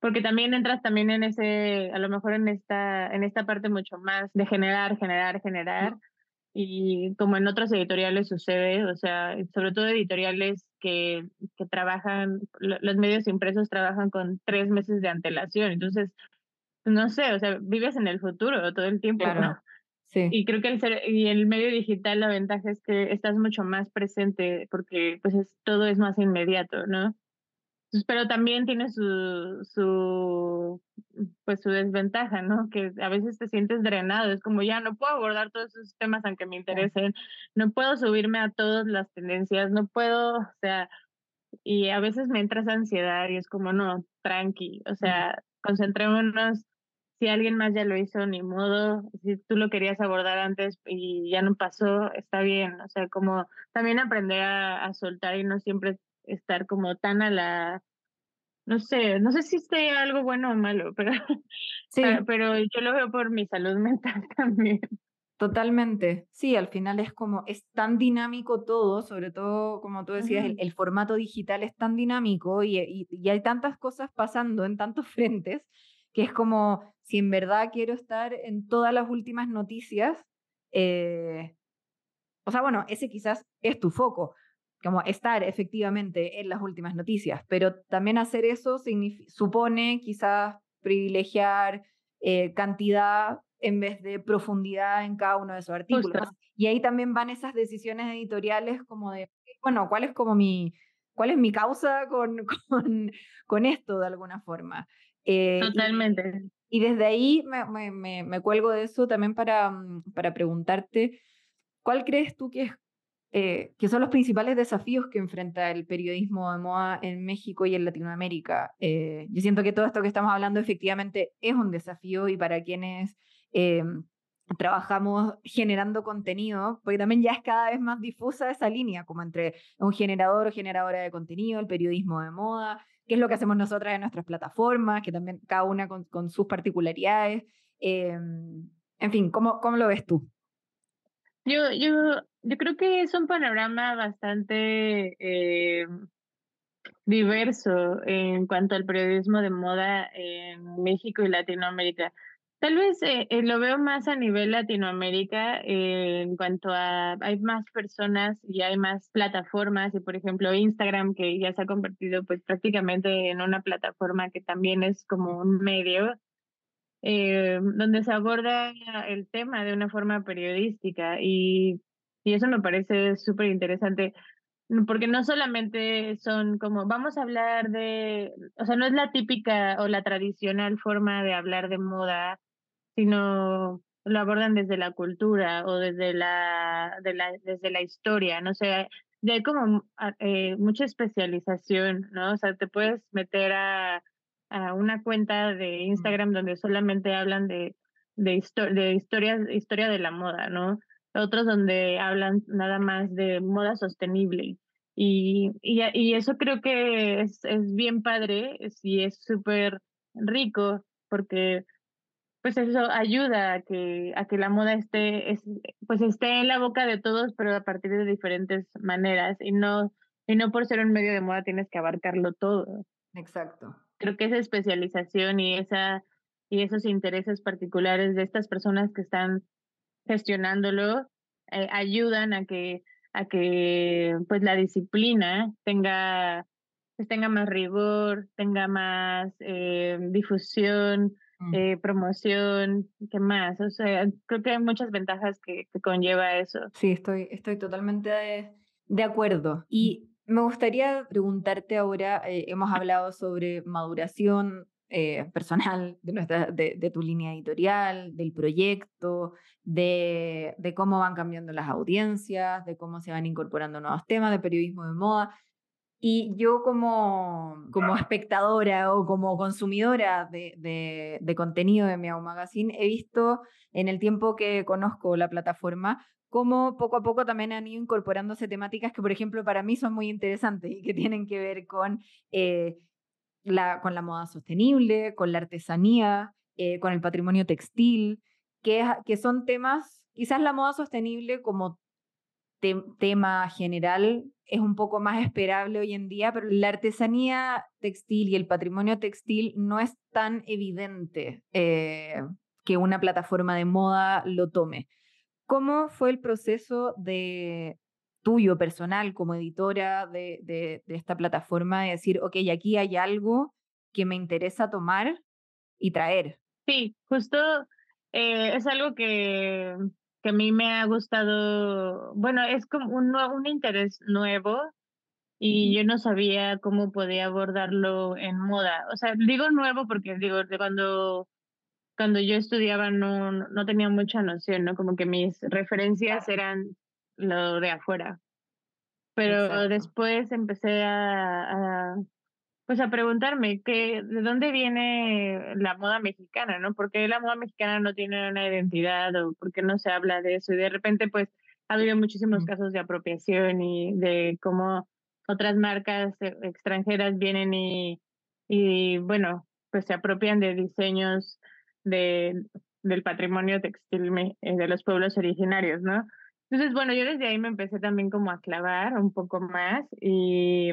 [SPEAKER 2] porque también entras también en ese, a lo mejor en esta, en esta parte mucho más de generar, generar, generar, y como en otros editoriales sucede, o sea, sobre todo editoriales que, que trabajan, los medios impresos trabajan con tres meses de antelación, entonces, no sé, o sea, vives en el futuro todo el tiempo.
[SPEAKER 1] Claro.
[SPEAKER 2] Y creo que el, ser, y el medio digital la ventaja es que estás mucho más presente porque pues es, todo es más inmediato, ¿no? pues, pero también tiene su, su, pues su desventaja, ¿no? Que a veces te sientes drenado, es como ya no puedo abordar todos esos temas aunque me interesen, no puedo subirme a todas las tendencias, no puedo, o sea, y a veces me entra esa ansiedad y es como, no, tranqui, o sea, concentrémonos, si alguien más ya lo hizo, ni modo, si tú lo querías abordar antes y ya no pasó, está bien, o sea, como también aprender a, a soltar y no siempre estar como tan a la, no sé, no sé si sea algo bueno o malo, pero, [laughs] sí. pero yo lo veo por mi salud [laughs] mental también.
[SPEAKER 1] Totalmente. Sí, al final es como, es tan dinámico todo, sobre todo, como tú decías, el, formato digital es tan dinámico y, y, hay tantas cosas pasando en tantos [laughs] frentes que es como, si en verdad quiero estar en todas las últimas noticias, eh, o sea, bueno, ese quizás es tu foco, como estar efectivamente en las últimas noticias, pero también hacer eso supone quizás privilegiar eh, cantidad en vez de profundidad en cada uno de esos artículos. Y ahí también van esas decisiones editoriales como de, bueno, ¿cuál es como mi, cuál es mi causa con, [laughs] con, con esto de alguna forma?
[SPEAKER 2] Eh, Totalmente.
[SPEAKER 1] Y, desde ahí me, me, me, cuelgo de eso también para, mm, para preguntarte, ¿cuál crees tú que es eh, que son los principales desafíos que enfrenta el periodismo de moda en México y en Latinoamérica. Eh, yo siento que todo esto que estamos hablando efectivamente es un desafío y para quienes eh, trabajamos generando contenido, porque también ya es cada vez más difusa esa línea, como entre un generador o generadora de contenido, el periodismo de moda, qué es lo que hacemos nosotras en nuestras plataformas, que también cada una con, sus particularidades. en fin, ¿cómo, ¿cómo lo ves tú?
[SPEAKER 2] Yo, yo, yo creo que es un panorama bastante eh, diverso en cuanto al periodismo de moda en México y Latinoamérica. Tal vez eh, eh, lo veo más a nivel Latinoamérica en cuanto a hay más personas y hay más plataformas y por ejemplo Instagram que ya se ha convertido pues prácticamente en una plataforma que también es como un medio eh, donde se aborda el tema de una forma periodística y, y eso me parece súper interesante porque no solamente son como vamos a hablar de, o sea, no es la típica o la tradicional forma de hablar de moda, sino lo abordan desde la cultura o desde la, de la desde la historia, no sé, ya hay como eh, mucha especialización, ¿no? O sea, te puedes meter a a una cuenta de Instagram donde solamente hablan de, de, de historias, historia de la moda, ¿no? Otros donde hablan nada más de moda sostenible. Y, y, y eso creo que es, es bien padre y es súper rico porque pues eso ayuda a que, a que la moda esté, es, pues esté en la boca de todos, pero a partir de diferentes maneras y no, y no por ser un medio de moda tienes que abarcarlo todo.
[SPEAKER 1] Exacto
[SPEAKER 2] creo que esa especialización y esa y esos intereses particulares de estas personas que están gestionándolo eh, ayudan a que a que pues la disciplina tenga pues, tenga más rigor tenga más eh, difusión. Eh, promoción qué más o sea creo que hay muchas ventajas que, que conlleva eso.
[SPEAKER 1] Sí estoy estoy totalmente de, de acuerdo. Y me gustaría preguntarte ahora, eh, hemos hablado sobre maduración eh, personal de, nuestra, de, tu línea editorial, del proyecto, de, de, cómo van cambiando las audiencias, de cómo se van incorporando nuevos temas de periodismo de moda. Y yo como, como espectadora o como consumidora de, de contenido de Miau Magazine, he visto en el tiempo que conozco la plataforma cómo poco a poco también han ido incorporándose temáticas que, por ejemplo, para mí son muy interesantes y que tienen que ver con, eh, la, con la moda sostenible, con la artesanía, eh, con el patrimonio textil, que, que son temas, quizás la moda sostenible como tema general es un poco más esperable hoy en día, pero la artesanía textil y el patrimonio textil no es tan evidente eh, que una plataforma de moda lo tome. ¿Cómo fue el proceso de tuyo personal como editora de, de, esta plataforma de decir, ok, aquí hay algo que me interesa tomar y traer?
[SPEAKER 2] Sí, justo eh, es algo que, que a mí me ha gustado, bueno, es como un, un interés nuevo y yo no sabía cómo podía abordarlo en moda. O sea, digo nuevo porque digo, de cuando, cuando yo estudiaba no, no tenía mucha noción, ¿no? Como que mis referencias eran lo de afuera. Pero después empecé a, a, pues a preguntarme que, de dónde viene la moda mexicana, ¿no? ¿Por qué la moda mexicana no tiene una identidad o por qué no se habla de eso? Y de repente, pues, ha habido muchísimos casos de apropiación y de cómo otras marcas e, extranjeras vienen y, y bueno, pues se apropian de diseños de, del patrimonio textil eh, de los pueblos originarios, ¿no? Entonces, bueno, yo desde ahí me empecé también como a clavar un poco más y,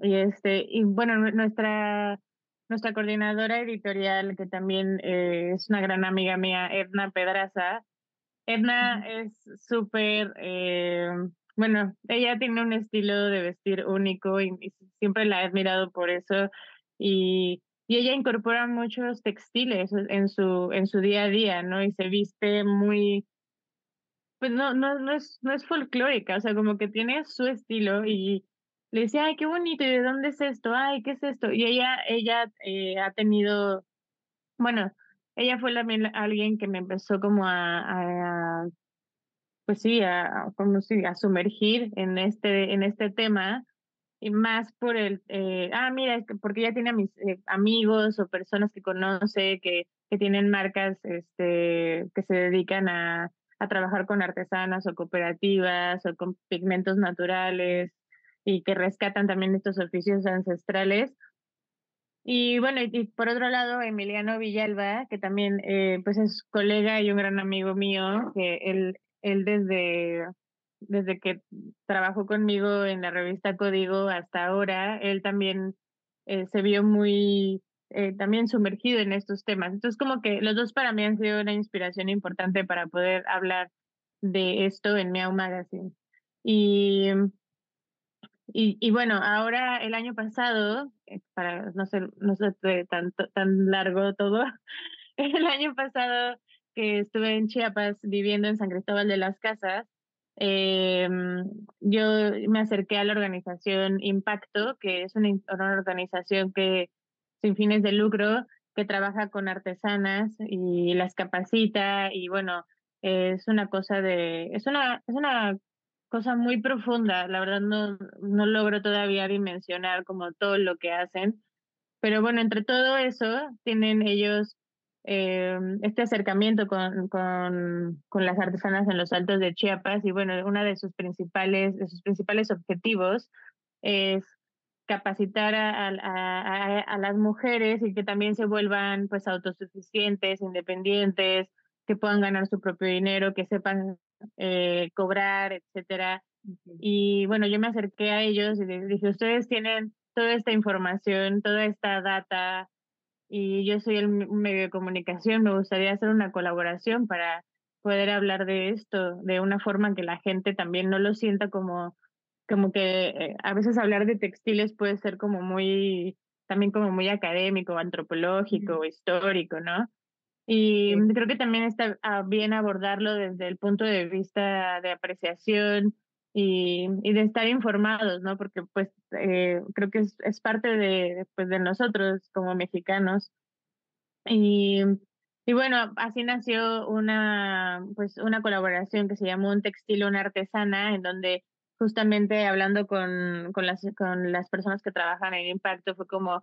[SPEAKER 2] y este, y bueno, nuestra, nuestra coordinadora editorial, que también eh, es una gran amiga mía, Edna Pedraza, Edna es súper, eh, bueno, ella tiene un estilo de vestir único y, siempre la he admirado por eso. Y, y, ella incorpora muchos textiles en su, en su día a día, ¿no? Y se viste muy, pues no, no, no es, no es folclórica, o sea, como que tiene su estilo y le decía, ay, qué bonito, ¿y de dónde es esto? Ay, ¿qué es esto? Y ella, ella eh, ha tenido, bueno, ella fue también alguien que me empezó como a, pues sí, a, como a sumergir en este, en este tema y más por el, eh, ah, mira, porque ella tiene mis eh, amigos o personas que conoce que, que tienen marcas este, que se dedican a, a trabajar con artesanas o cooperativas o con pigmentos naturales y que rescatan también estos oficios ancestrales. Y bueno, y, por otro lado, Emiliano Villalba, que también eh, pues es colega y un gran amigo mío, que él, él desde, desde que trabajó conmigo en la revista Código hasta ahora, él también eh, se vio muy eh, también sumergido en estos temas. Entonces, como que los dos para mí han sido una inspiración importante para poder hablar de esto en Meow Magazine. Y y, y bueno, ahora el año pasado, eh, para no ser, no ser tan, tan largo todo, [laughs] el año pasado que estuve en Chiapas viviendo en San Cristóbal de las Casas, eh, yo me acerqué a la organización Impacto, que es una, una organización que sin fines de lucro que trabaja con artesanas y las capacita y bueno, es una cosa de, es una, es una cosa muy profunda. La verdad no, no logro todavía dimensionar como todo lo que hacen. Pero bueno, entre todo eso tienen ellos eh, este acercamiento con, con, con, las artesanas en los altos de Chiapas y bueno, uno de sus principales, de sus principales objetivos es capacitar a, a, a, las mujeres y que también se vuelvan pues autosuficientes, independientes, que puedan ganar su propio dinero, que sepan eh, cobrar, etcétera. Y bueno, yo me acerqué a ellos y les dije, ustedes tienen toda esta información, toda esta data, y yo soy el medio de comunicación, me gustaría hacer una colaboración para poder hablar de esto de una forma que la gente también no lo sienta como, como que eh, a veces hablar de textiles puede ser como muy, también como muy académico, antropológico, histórico, ¿no? Y creo que también está ah, bien abordarlo desde el punto de vista de apreciación y, y de estar informados, ¿no? Porque pues eh, creo que es, es parte de, pues, de nosotros como mexicanos. Y, y bueno, así nació una, pues, una colaboración que se llamó Un Textil, una artesana, en donde justamente hablando con, con, las, con las personas que trabajan en Impacto fue como,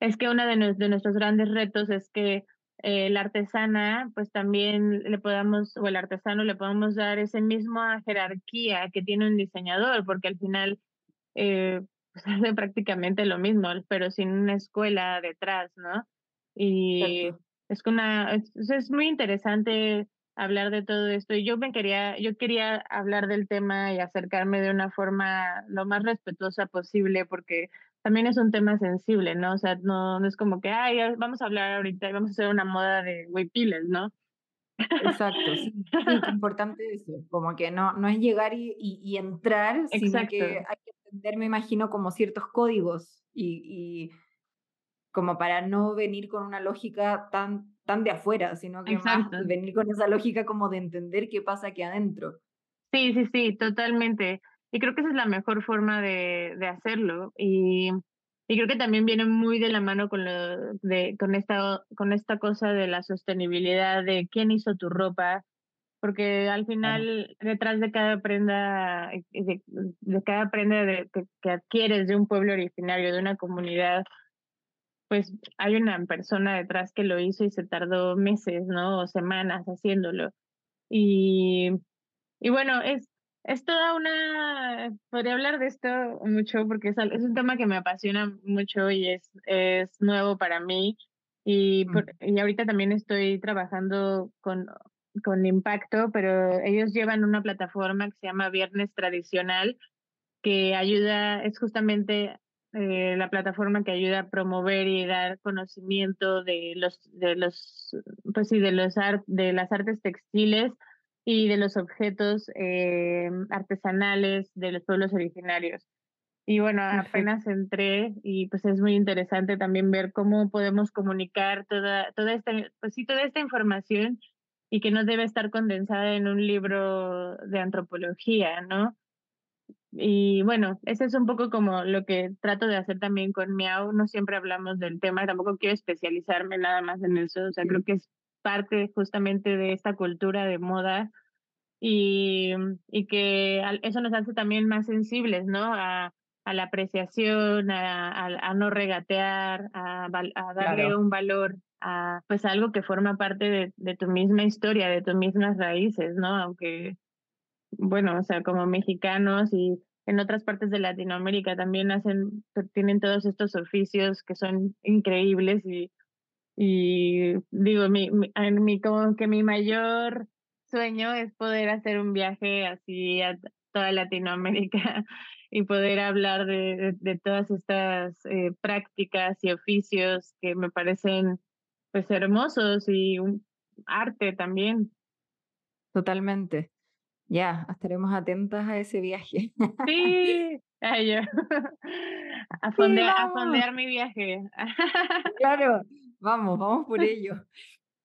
[SPEAKER 2] es que uno de, de nuestros grandes retos es que eh, la artesana, pues también le podamos, o el artesano le podamos dar esa misma jerarquía que tiene un diseñador, porque al final eh, [laughs] pues hace prácticamente lo mismo, pero sin una escuela detrás, ¿no? Y es, una, es, muy interesante hablar de todo esto y yo me quería yo quería hablar del tema y acercarme de una forma lo más respetuosa posible porque también es un tema sensible, ¿no? O sea, no, no es como que, ay, vamos a hablar ahorita y vamos a hacer una moda de huipiles, ¿no?
[SPEAKER 1] Exacto, sí, es importante eso, como que no, no es llegar y, y, entrar, sino que hay que entender, me imagino, como ciertos códigos y, y, como para no venir con una lógica tan, tan de afuera, sino que más venir con esa lógica como de entender qué pasa aquí adentro.
[SPEAKER 2] Sí, sí, sí, totalmente. Y creo que esa es la mejor forma de, de hacerlo. Y, y, creo que también viene muy de la mano con, lo de, con, esta, con esta cosa de la sostenibilidad, de quién hizo tu ropa, porque al final detrás de cada prenda, de, de cada prenda de, que, que, adquieres de un pueblo originario, de una comunidad, pues hay una persona detrás que lo hizo y se tardó meses, ¿no? O semanas haciéndolo. Y, y bueno, es, es toda una, podría hablar de esto mucho porque es, es un tema que me apasiona mucho y es, es nuevo para mí. Y, por, y ahorita también estoy trabajando con, con Impacto, pero ellos llevan una plataforma que se llama Viernes Tradicional, que ayuda, es justamente eh, la plataforma que ayuda a promover y dar conocimiento de los, de los, pues sí, de los art, de las artes textiles y de los objetos eh, artesanales de los pueblos originarios. Y bueno, apenas entré y pues es muy interesante también ver cómo podemos comunicar toda, toda, esta, pues sí, toda esta información y que no debe estar condensada en un libro de antropología, ¿no? Y bueno, ese es un poco como lo que trato de hacer también con Miau. No siempre hablamos del tema, tampoco quiero especializarme nada más en eso. O sea, creo que es parte justamente de esta cultura de moda y, y que eso nos hace también más sensibles, ¿no? A, a la apreciación, a, a, a no regatear, a, a darle claro. un valor a pues algo que forma parte de, de, tu misma historia, de tus mismas raíces, ¿no? Aunque, bueno, o sea, como mexicanos y en otras partes de Latinoamérica también hacen, tienen todos estos oficios que son increíbles y y digo, mi, mi, mi, como que mi mayor sueño es poder hacer un viaje así a toda Latinoamérica [laughs] y poder hablar de, de, de todas estas eh, prácticas y oficios que me parecen pues hermosos y un arte también.
[SPEAKER 1] Totalmente. Ya, estaremos atentas a ese viaje.
[SPEAKER 2] Sí, Ay, yo. [laughs] A, fondear, [laughs] sí, a fondear mi viaje.
[SPEAKER 1] Claro, Vamos, vamos por ello.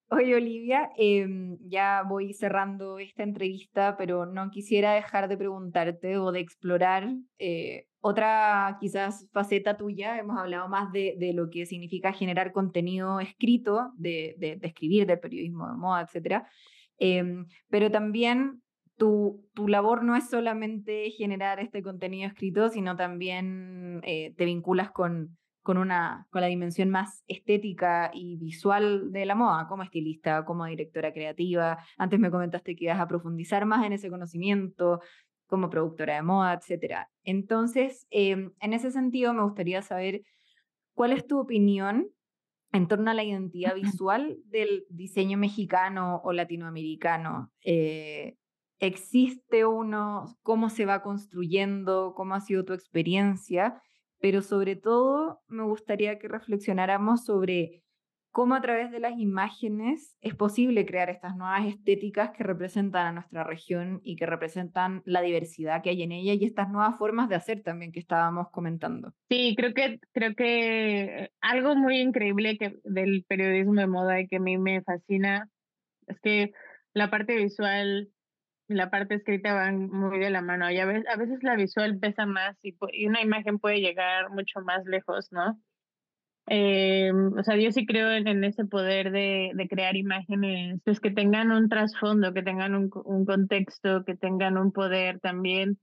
[SPEAKER 1] Oye, Olivia, eh, ya voy cerrando esta entrevista, pero no quisiera dejar de preguntarte o de explorar eh, otra quizás faceta tuya. Hemos hablado más de, de, lo que significa generar contenido escrito, de, de, escribir, del periodismo de moda, etc. Eh, pero también tu, tu, labor no es solamente generar este contenido escrito, sino también eh, te vinculas con con, una, con la dimensión más estética y visual de la moda, como estilista, como directora creativa. Antes me comentaste que ibas a profundizar más en ese conocimiento, como productora de moda, etc. Entonces, eh, en ese sentido, me gustaría saber cuál es tu opinión en torno a la identidad visual del diseño mexicano o latinoamericano. Eh, ¿Existe uno? ¿Cómo se va construyendo? ¿Cómo ha sido tu experiencia? Pero sobre todo me gustaría que reflexionáramos sobre cómo a través de las imágenes es posible crear estas nuevas estéticas que representan a nuestra región y que representan la diversidad que hay en ella y estas nuevas formas de hacer también que estábamos comentando.
[SPEAKER 2] Sí, creo que creo que algo muy increíble que del periodismo de moda y que a mí me fascina es que la parte visual la parte escrita van muy de la mano y a veces, a veces la visual pesa más y, una imagen puede llegar mucho más lejos, ¿no? Eh, o sea, yo sí creo en, ese poder de, de, crear imágenes pues, que tengan un trasfondo, que tengan un, un, contexto, que tengan un poder también.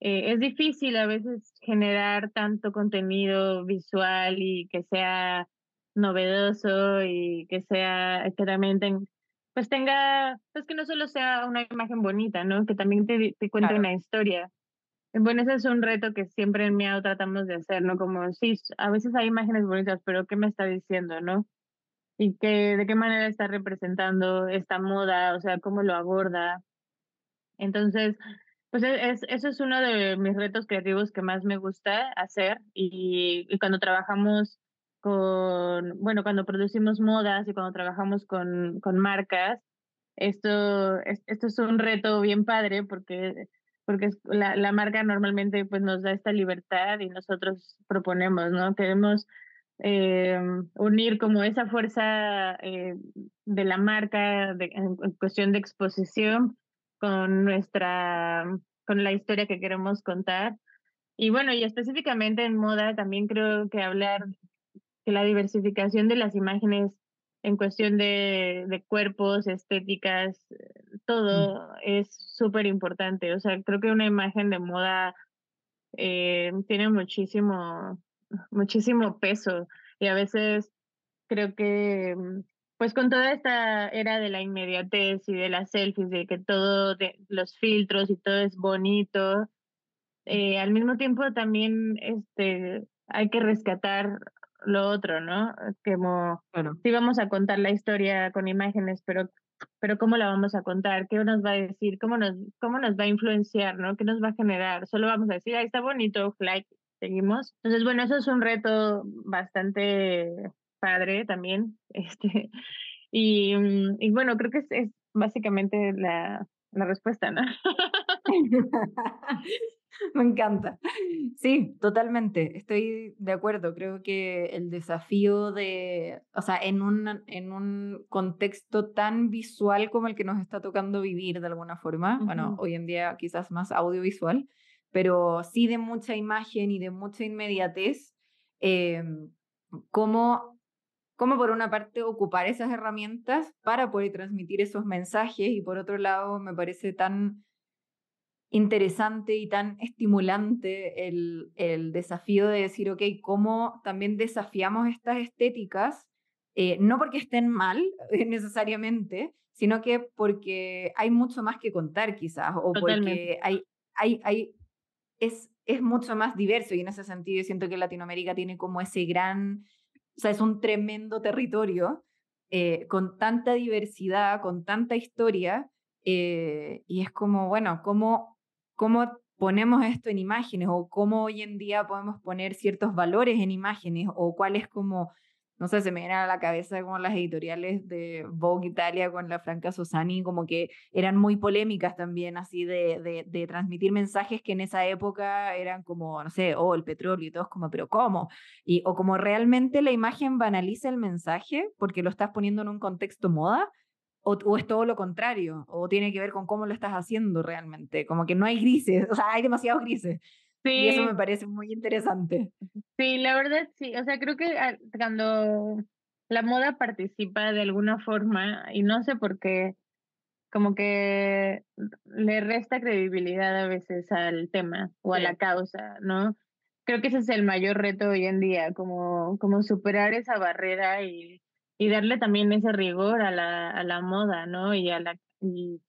[SPEAKER 2] Eh, es difícil a veces generar tanto contenido visual y que sea novedoso y que sea que pues tenga, pues que no solo sea una imagen bonita, ¿no? Que también te, te cuente claro. una historia. Bueno, ese es un reto que siempre en Miau tratamos de hacer, ¿no? Como, sí, a veces hay imágenes bonitas, pero ¿qué me está diciendo, no? Y que, de qué manera está representando esta moda, o sea, cómo lo aborda. Entonces, pues e, es, eso es uno de mis retos creativos que más me gusta hacer y, y cuando trabajamos con, bueno, cuando producimos modas y cuando trabajamos con, con marcas, esto, esto es un reto bien padre porque, porque la, la marca normalmente pues, nos da esta libertad y nosotros proponemos, ¿no? Queremos eh, unir como esa fuerza eh, de la marca de, en, en, cuestión de exposición con nuestra con la historia que queremos contar. Y bueno, y específicamente en moda también creo que hablar que la diversificación de las imágenes en cuestión de, de cuerpos, estéticas, mm. todo es súper importante. O sea, creo que una imagen de moda eh, tiene muchísimo, muchísimo peso y a veces creo que mm, pues con toda esta era de la inmediatez y de las selfies, de que todo, de los filtros y todo es bonito, eh, al mismo tiempo también este, hay que rescatar lo otro, ¿no? Como bueno. sí vamos a contar la historia con imágenes, pero, pero ¿cómo la vamos a contar? ¿Qué nos va a decir? ¿Cómo nos, cómo nos va a influenciar? ¿no? ¿Qué nos va a generar? Solo vamos a decir, ahí está bonito, like, seguimos. Entonces, bueno, eso es un reto bastante padre también. [laughs] Este, y, mm, y bueno, creo que es, es básicamente la, la respuesta, ¿no? [laughs] [laughs] [laughs]
[SPEAKER 1] Me encanta. Sí, totalmente. Estoy de acuerdo. Creo que el desafío de, o sea, en un, en un contexto tan visual como el que nos está tocando vivir de alguna forma, bueno, hoy en día quizás más audiovisual, pero sí de mucha imagen y de mucha inmediatez, eh, cómo, cómo por una parte ocupar esas herramientas para poder transmitir esos mensajes y por otro lado me parece tan interesante y tan estimulante el, el desafío de decir, ok, ¿cómo también desafiamos estas estéticas? Eh, no porque estén mal [laughs] necesariamente, sino que porque hay mucho más que contar quizás, o porque hay, hay, hay, es, es mucho más diverso y en ese sentido siento que Latinoamérica tiene como ese gran, o sea, es un tremendo territorio eh, con tanta diversidad, con tanta historia, eh, y es como, bueno, ¿cómo cómo ponemos esto en imágenes o cómo hoy en día podemos poner ciertos valores en imágenes o cuál es como, no sé, se me vienen a la cabeza como las editoriales de Vogue Italia con la Franca Sosani, como que eran muy polémicas también, así de, de, transmitir mensajes que en esa época eran como, no sé, oh, el petróleo y todos como, pero ¿cómo? Y, o como realmente la imagen banaliza el mensaje porque lo estás poniendo en un contexto moda o, es todo lo contrario, o tiene que ver con cómo lo estás haciendo realmente, como que no hay grises, [laughs] o sea, hay demasiados grises. Sí. Y eso me parece muy interesante.
[SPEAKER 2] Sí, la verdad sí, o sea, creo que ah, cuando la moda participa de alguna forma, y no sé por qué, como que le resta credibilidad a veces al tema o a la causa, ¿no? Creo que ese es el mayor reto hoy en día, como, como superar esa barrera y y darle también ese rigor a la, a la moda, ¿no? Y a la, y,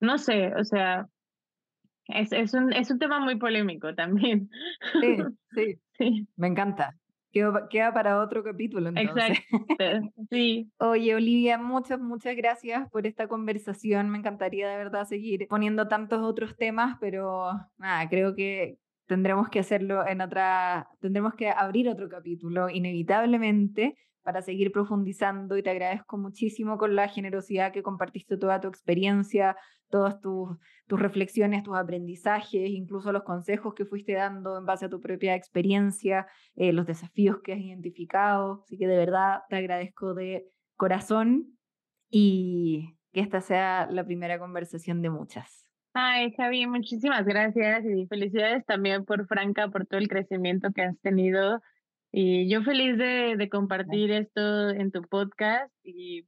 [SPEAKER 2] no sé, o sea, es, es, un, es un tema muy polémico también.
[SPEAKER 1] Sí, [laughs] sí, sí. me encanta. Queda, queda para otro capítulo entonces.
[SPEAKER 2] Exacto, [laughs] sí.
[SPEAKER 1] Oye, Olivia, muchas, muchas gracias por esta conversación. Me encantaría de verdad seguir poniendo tantos otros temas, pero nada, creo que tendremos que hacerlo en otra, tendremos que abrir otro capítulo inevitablemente para seguir profundizando y te agradezco muchísimo con la generosidad que compartiste toda tu experiencia, todas tus, reflexiones, tus aprendizajes, incluso los consejos que fuiste dando en base a tu propia experiencia, eh, los desafíos que has identificado. Así que de verdad te agradezco de corazón y que esta sea la primera conversación de muchas.
[SPEAKER 2] Ay, Javi, muchísimas gracias y felicidades también por Franca, por todo el crecimiento que has tenido y yo feliz de, de compartir esto en tu podcast y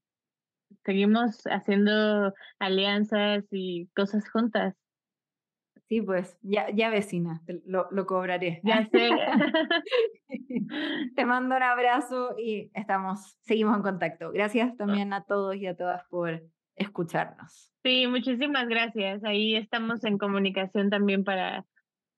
[SPEAKER 2] seguimos haciendo alianzas y cosas juntas.
[SPEAKER 1] Sí, pues ya, ya vecina, lo, lo cobraré.
[SPEAKER 2] Ya sé. [laughs]
[SPEAKER 1] Te mando un abrazo y estamos, seguimos en contacto. Gracias también a todos y a todas por escucharnos.
[SPEAKER 2] Sí, muchísimas gracias. Ahí estamos en comunicación también para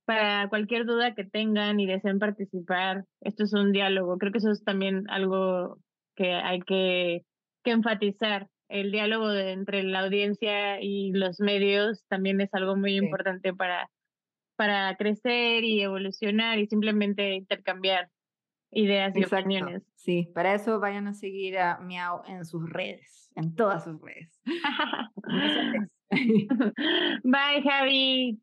[SPEAKER 2] para cualquier duda que tengan y deseen participar. Esto es un diálogo. Creo que eso es también algo que hay que, que enfatizar. El diálogo entre la audiencia y los medios también es algo muy importante para, para crecer y evolucionar y simplemente intercambiar ideas y opiniones.
[SPEAKER 1] Sí, para eso vayan a seguir a Miau en sus redes, en todas sus redes. [laughs]
[SPEAKER 2] Bye, Javi.